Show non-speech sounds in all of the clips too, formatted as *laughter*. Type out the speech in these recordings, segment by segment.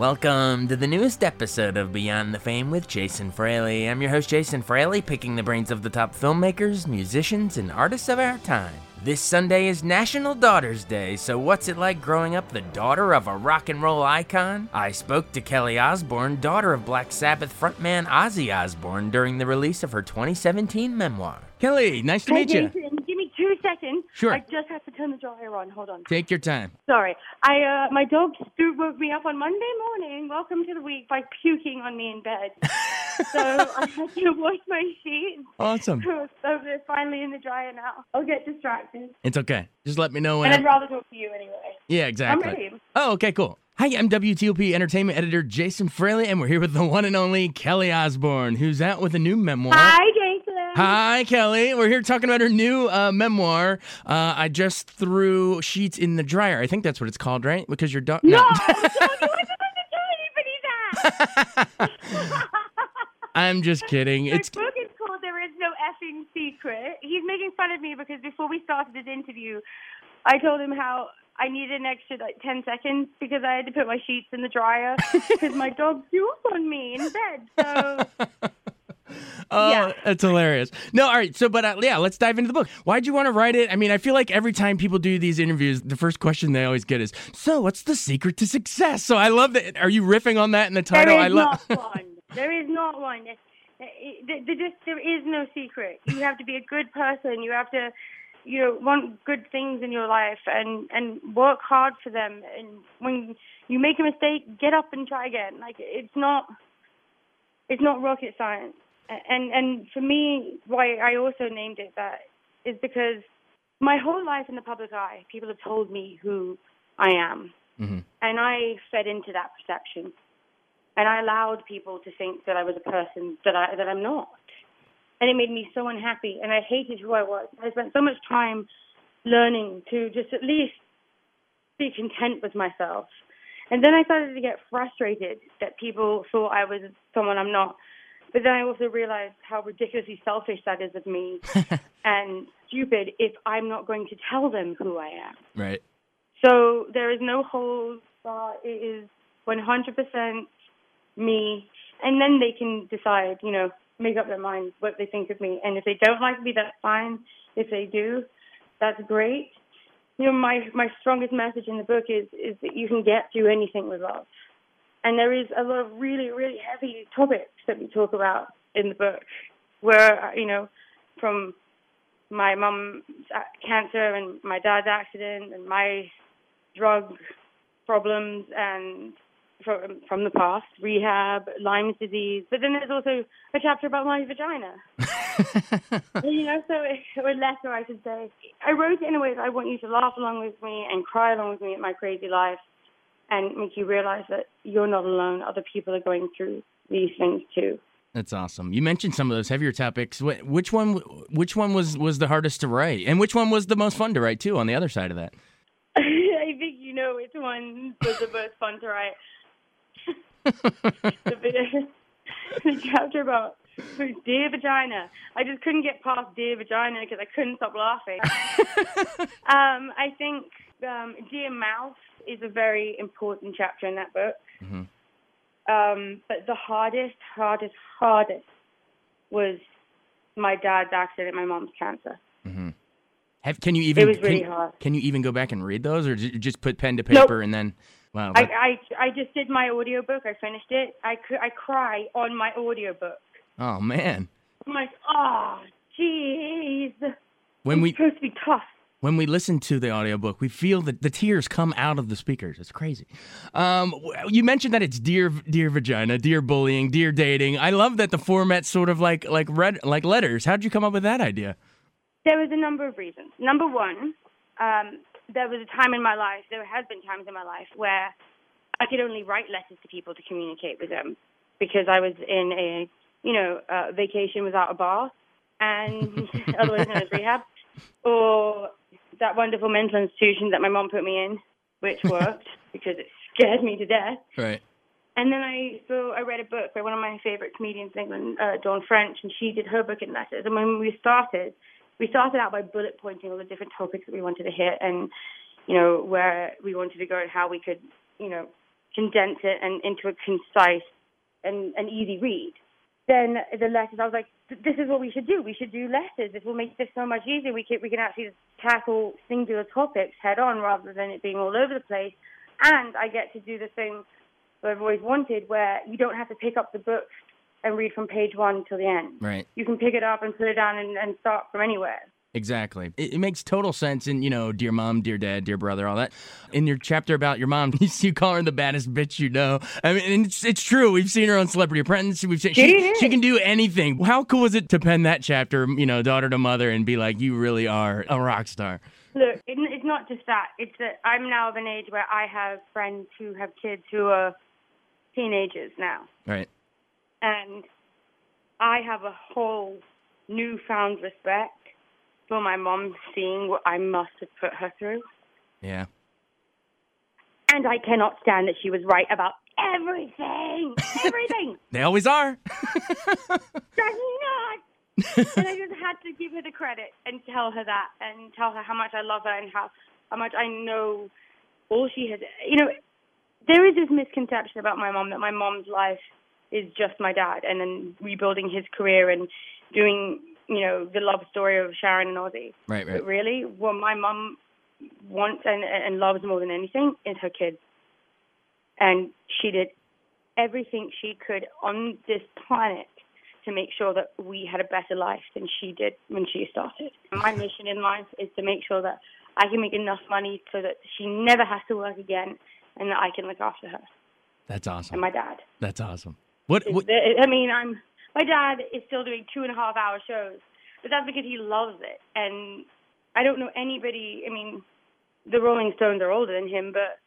Welcome to the newest episode of Beyond the Fame with Jason Fraley. I'm your host, Jason Fraley, picking the brains of the top filmmakers, musicians, and artists of our time. This Sunday is National Daughters Day, so what's it like growing up the daughter of a rock and roll icon? I spoke to Kelly Osbourne, daughter of Black Sabbath frontman Ozzy Osbourne, during the release of her 2017 memoir. Kelly, nice to Hey, meet you. Jason, give me two seconds. Sure. I just have to turn the dryer on. Hold on. Take your time. Sorry. I uh, my dog Stu woke me up on Monday morning. Welcome to the week by puking on me in bed. *laughs* so I had to wash my sheets. Awesome. *laughs* So they're finally in the dryer now. I'll get distracted. It's okay. Just let me know when. And I'd rather talk to you anyway. Yeah, exactly. ready. Oh, okay, cool. Hi, I'm WTOP entertainment editor Jason Fraley, and we're here with the one and only Kelly Osbourne, who's out with a new memoir. Hi. Hi, Kelly. We're here talking about her new uh, memoir. Uh, I just threw sheets in the dryer. I think that's what it's called, right? Because your dog. No, don't you want to tell anybody that? *laughs* I'm just kidding. My It's book is called There Is No Effing Secret. He's making fun of me because before we started this interview, I told him how I needed an extra like 10 seconds because I had to put my sheets in the dryer because my *laughs* dog threw up on me in bed. So, *laughs* yeah. that's hilarious. No, all right. So, but uh, yeah, let's dive into the book. Why'd you want to write it? I mean, I feel like every time people do these interviews, the first question they always get is, "So, what's the secret to success?" So, I love that. Are you riffing on that in the title? is I love. not *laughs* one. There is not one. There, there, there just, there is no secret. You have to be a good person. You have to, you know, want good things in your life and and work hard for them. And when you make a mistake, get up and try again. Like it's not, it's not rocket science. And and for me, why I also named it that is because my whole life in the public eye, people have told me who I am, Mhm. and I fed into that perception and I allowed people to think that I was a person that I that I'm not, and it made me so unhappy, and I hated who I was. I spent so much time learning to just at least be content with myself, and then I started to get frustrated that people thought I was someone I'm not. *laughs* But then I also realized how ridiculously selfish that is of me, *laughs* and stupid if I'm not going to tell them who I am. Right. So there is no hold. Uh, it is 100% me, and then they can decide, you know, make up their mind what they think of me. And if they don't like me, that's fine. If they do, that's great. You know, my my strongest message in the book is is that you can get through anything with love, and there is a lot of really really heavy topics that we talk about in the book, where uh, you know, from my mum's cancer and my dad's accident and my drug problems and from from the past, rehab, Lyme's disease. But then there's also a chapter about my vagina. *laughs* you know, so or letter I should say. I wrote it in a way that I want you to laugh along with me and cry along with me at my crazy life, and make you realize that you're not alone. Other people are going through these things too. That's awesome. You mentioned some of those heavier topics. Which one? Which one was was the hardest to write, and which one was the most fun to write too? On the other side of that. *laughs* I think you know which one was the most fun to write. *laughs* the, bit, the chapter about dear vagina. I just couldn't get past dear vagina because I couldn't stop laughing. *laughs* um, I think um, dear Mouse is a very important chapter in that book. Mhm. Um, but the hardest, hardest, hardest was my dad's accident, my mom's cancer. hmm Have, can you even? It was really can, hard. Can you even go back and read those, or just put pen to Nope. paper and then? Wow. I, I I just did my audiobook. I finished it. I I cry on my audiobook. oh man. I'm like, oh, jeez. When we supposed to be tough. When we listen to the audiobook, we feel that the tears come out of the speakers. It's crazy. Um, you mentioned that it's dear, dear vagina, dear bullying, dear dating. I love that the format's sort of like like red like letters. How'd you come up with that idea? There was a number of reasons. Number one, um, there was a time in my life. There has been times in my life where I could only write letters to people to communicate with them because I was in a you know uh, vacation without a bar and *laughs* otherwise known as rehab or that wonderful mental institution that my mom put me in, which *laughs* worked because it scared me to death. Right. And then I so I read a book by one of my favorite comedians in England, uh, Dawn French, and she did her book in letters. And when we started, we started out by bullet pointing all the different topics that we wanted to hit, and you know where we wanted to go and how we could, you know, condense it and into a concise and an easy read. Then the letters, I was like, this is what we should do. We should do letters. This will make this so much easier. We can we can actually tackle singular topics head on rather than it being all over the place. And I get to do the thing that I've always wanted, where you don't have to pick up the book and read from page one till the end. Right. You can pick it up and put it down and, and start from anywhere. Exactly. It, it, makes total sense. And, you know, dear mom, dear dad, dear brother, all that. In your chapter about your mom, *laughs* you call her the baddest bitch you know. I mean, it's, it's true. We've seen her on Celebrity Apprentice. We've seen, she, she can do anything. How cool is it to pen that chapter, you know, daughter to mother, and be like, you really are a rock star? Look, it, it's not just that. It's that I'm now of an age where I have friends who have kids who are teenagers now. Right. And I have a whole newfound respect for my mom seeing what I must have put her through. Yeah. And I cannot stand that she was right about everything. *laughs* Everything. they always are. *laughs* *laughs* And I just had to give her the credit and tell her that and tell her how much I love her and how, how much I know all she has. You know, there is this misconception about my mom that my mom's life is just my dad and then rebuilding his career and doing you know, the love story of Sharon and Ozzy. Right, right. But really, what my mum wants and, and loves more than anything is her kids. And she did everything she could on this planet to make sure that we had a better life than she did when she started. My mission in life is to make sure that I can make enough money so that she never has to work again and that I can look after her. That's awesome. And my dad. That's awesome. What, what? I mean, I'm my dad is still doing two and a half hour shows, but that's because he loves it. And I don't know anybody. I mean, the Rolling Stones are older than him, but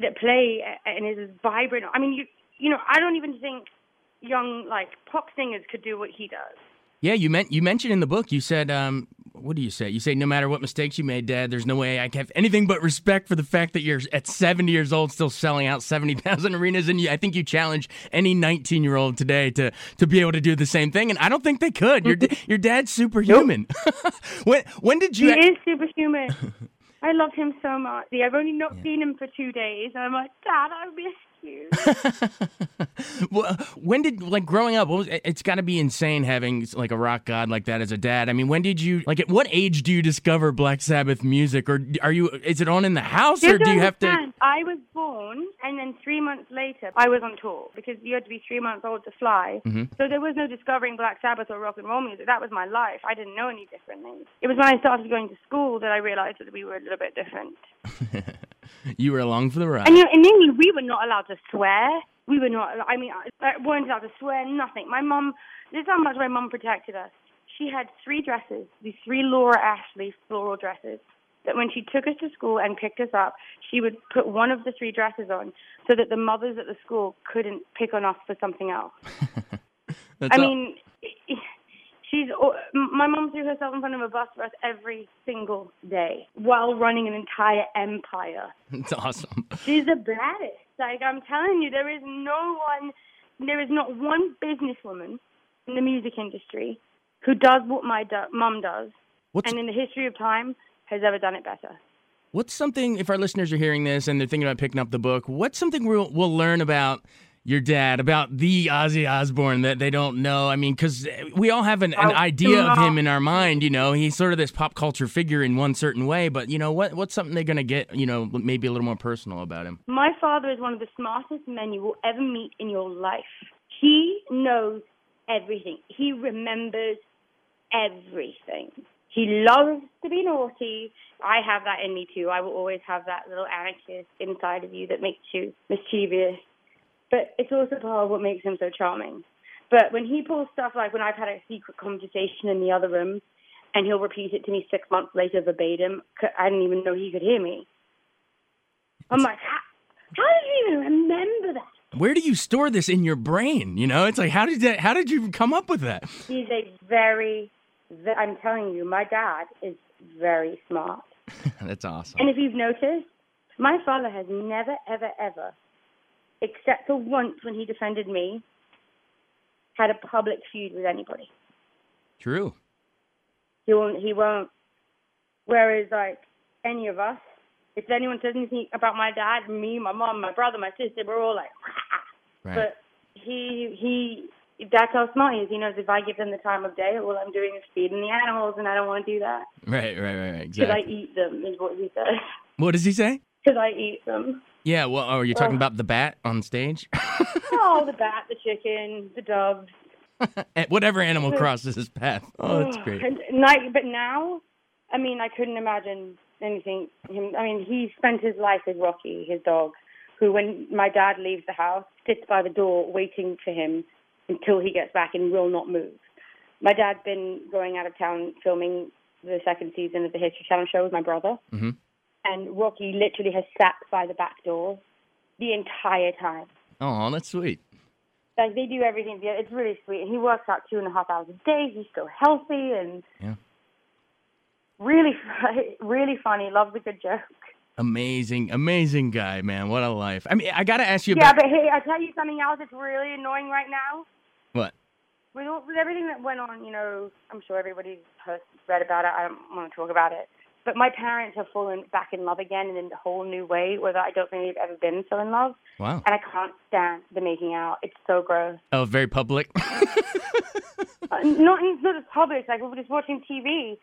that play and is vibrant. I mean, you you know, I don't even think young like pop singers could do what he does. Yeah, you meant you mentioned in the book. You said, um, "What do you say?" You say, "No matter what mistakes you made, Dad, there's no way I can have anything but respect for the fact that you're at 70 years old, still selling out 70,000 arenas." And you, I think you challenge any 19 year old today to to be able to do the same thing. And I don't think they could. Your mm-hmm. your dad's superhuman. Nope. *laughs* when when did you? He is superhuman. *laughs* I love him so much. I've only not yeah. seen him for two days, and I'm like, Dad, I miss you. *laughs* well, when did like growing up? Was, it's got to be insane having like a rock god like that as a dad. I mean, when did you like? At what age do you discover Black Sabbath music, or are you? Is it on in the house, you or do you have to? I was born, and then three months later, I was on tour because you had to be three months old to fly. Mm-hmm. So there was no discovering Black Sabbath or rock and roll music. That was my life. I didn't know any differently. It was when I started going to school that I realized that we were a little bit different. *laughs* you were along for the ride. And you know, in England, we were not allowed to swear. We were not. I mean, uh, I weren't allowed to swear. Nothing. My mom. This is how much my mom protected us. She had three dresses. These three Laura Ashley floral dresses. That when she took us to school and picked us up, she would put one of the three dresses on so that the mothers at the school couldn't pick on us for something else. *laughs* I all- mean, She's my mom threw herself in front of a bus for us every single day while running an entire empire. *laughs* It's awesome. She's the baddest. Like I'm telling you, there is no one, there is not one businesswoman in the music industry who does what my do- mom does, What's... and in the history of time has ever done it better. What's something, if our listeners are hearing this and they're thinking about picking up the book, what's something we'll, we'll learn about your dad about the Ozzy Osbourne that they don't know? I mean, because we all have an, an oh, idea of him in our mind. You know, he's sort of this pop culture figure in one certain way. But you know, what what's something they're gonna get? You know, maybe a little more personal about him. My father is one of the smartest men you will ever meet in your life. He knows everything. He remembers everything. He loves to be naughty. I have that in me too. I will always have that little anarchist inside of you that makes you mischievous. But it's also part of what makes him so charming. But when he pulls stuff like when I've had a secret conversation in the other room, and he'll repeat it to me six months later verbatim, I didn't even know he could hear me. I'm like, how, how did you even remember that? Where do you store this in your brain? You know, it's like how did that? How did you come up with that? He's a very, I'm telling you, my dad is very smart. *laughs* That's awesome. And if you've noticed, my father has never, ever, ever, except for once when he defended me, had a public feud with anybody. True. He won't. He won't. Whereas, like any of us, if anyone says anything about my dad, me, my mom, my brother, my sister, we're all like, right. but he he that's how smart he is. He knows if I give them the time of day, all I'm doing is feeding the animals, and I don't want to do that. Right, right, right, right. Because I eat them, is what he says. What does he say? Because I eat them. Yeah. Well, oh, are you talking Oh. about the bat on stage? *laughs* Oh, the bat, the chicken, the doves. *laughs* Whatever animal crosses his path. Oh, that's *sighs* great. Night, but now, I mean, I couldn't imagine anything. Him. I mean, he spent his life with Rocky, his dog, who, when my dad leaves the house, sits by the door waiting for him until he gets back and will not move. My dad's been going out of town filming the second season of the History Channel show with my brother, Mhm. And Rocky literally has sat by the back door the entire time. Oh, that's sweet. Like they do everything. together. It's really sweet. And he works out two and a half hours a day. He's still healthy and Yeah. really, *laughs* really funny. Loves a good joke. Amazing, amazing guy, man. What a life. I mean, I got to ask you about Yeah, about but hey, I tell you something else that's really annoying right now. what? With, all, with everything that went on, you know, I'm sure everybody's heard, read about it. I don't want to talk about it. But my parents have fallen back in love again in a whole new way, where I don't think they've ever been so in love. Wow. And I can't stand the making out. It's so gross. Oh, very public. *laughs* Uh, not sort of public, like we were just watching TV,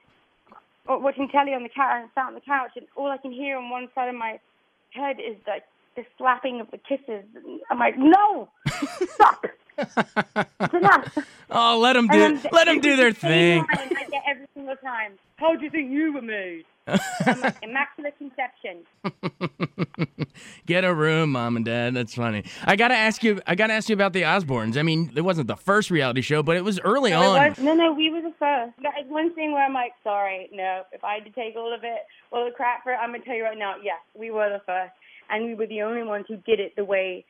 or watching telly on the couch, and sat on the couch, and all I can hear on one side of my head is like the slapping of the kisses. And I'm like, no, *laughs* enough. Oh, let them do. Let them do their *laughs* thing. I get every single time. How do you think you were made? Like, immaculate conception. *laughs* Get a room, mom and dad. That's funny. I gotta ask you. I gotta ask you about the Osbournes. I mean, it wasn't the first reality show, but it was early No, on. was, no, no, we were the first. That is one thing where I'm like, sorry, no. If I had to take all of it, all the crap for it, I'm gonna tell you right now, yes, we were the first, and we were the only ones who did it the way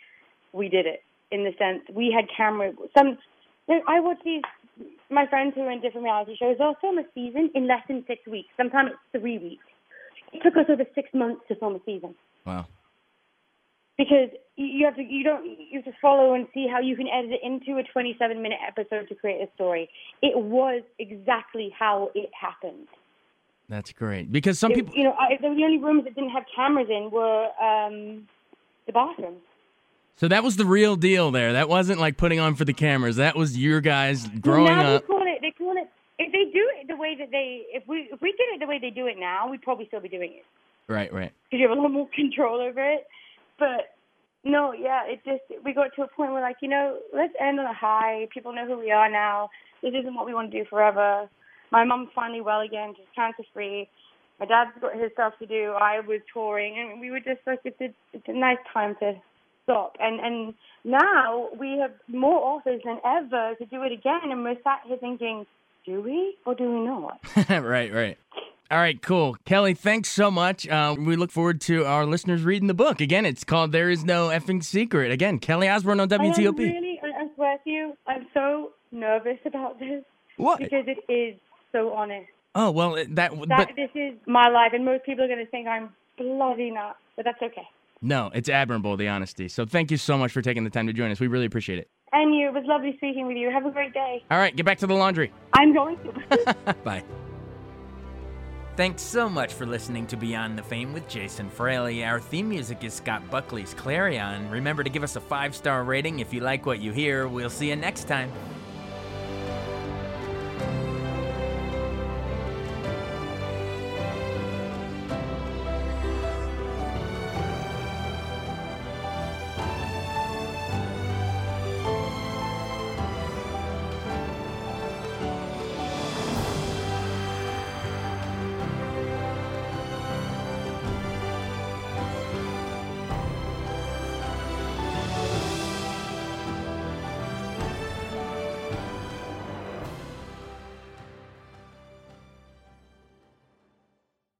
we did it. In the sense, we had camera. Some, I watch these. My friends who are in different reality shows, they'll film a season in less than six weeks. Sometimes it's three weeks. It took us over six months to film a season Wow. because you have to you don't you have to follow and see how you can edit it into a 27 minute episode to create a story. It was exactly how it happened. That's great because some It- people. you know, I, the only rooms that didn't have cameras in were um, the bathrooms. So that was the real deal there. That wasn't like putting on for the cameras. That was your guys growing now up. they call it they call it if they do it the way that they if we if we did it the way they do it now, we'd probably still be doing it Right, right. because you have a lot more *laughs* control over it. But no, yeah, it just we got to a point where like you know let's end on a high. People know who we are now. This isn't what we want to do forever. My mom's finally well again. She's cancer free. My dad's got his stuff to do. I was touring, and we were just like it's a it's a nice time to stop. And and now we have more offers than ever to do it again, and we're sat here thinking, do we or do we not? *laughs* right, right. All right, cool. Kelly, thanks so much. Uh, we look forward to our listeners reading the book. Again, it's called There Is No Effing Secret. Again, Kelly Osbourne on I WTOP. really, I, I swear to you, I'm so nervous about this What? because it is so honest. Oh, well, that, That but this is my life, and most people are going to think I'm bloody nuts, but that's okay. No, it's admirable, the honesty. So thank you so much for taking the time to join us. We really appreciate it. And you, it was lovely speaking with you. Have a great day. All right, get back to the laundry. I'm going to. *laughs* *laughs* Bye. Thanks so much for listening to Beyond the Fame with Jason Fraley. Our theme music is Scott Buckley's Clarion. Remember to give us a five star rating if you like what you hear. We'll see you next time.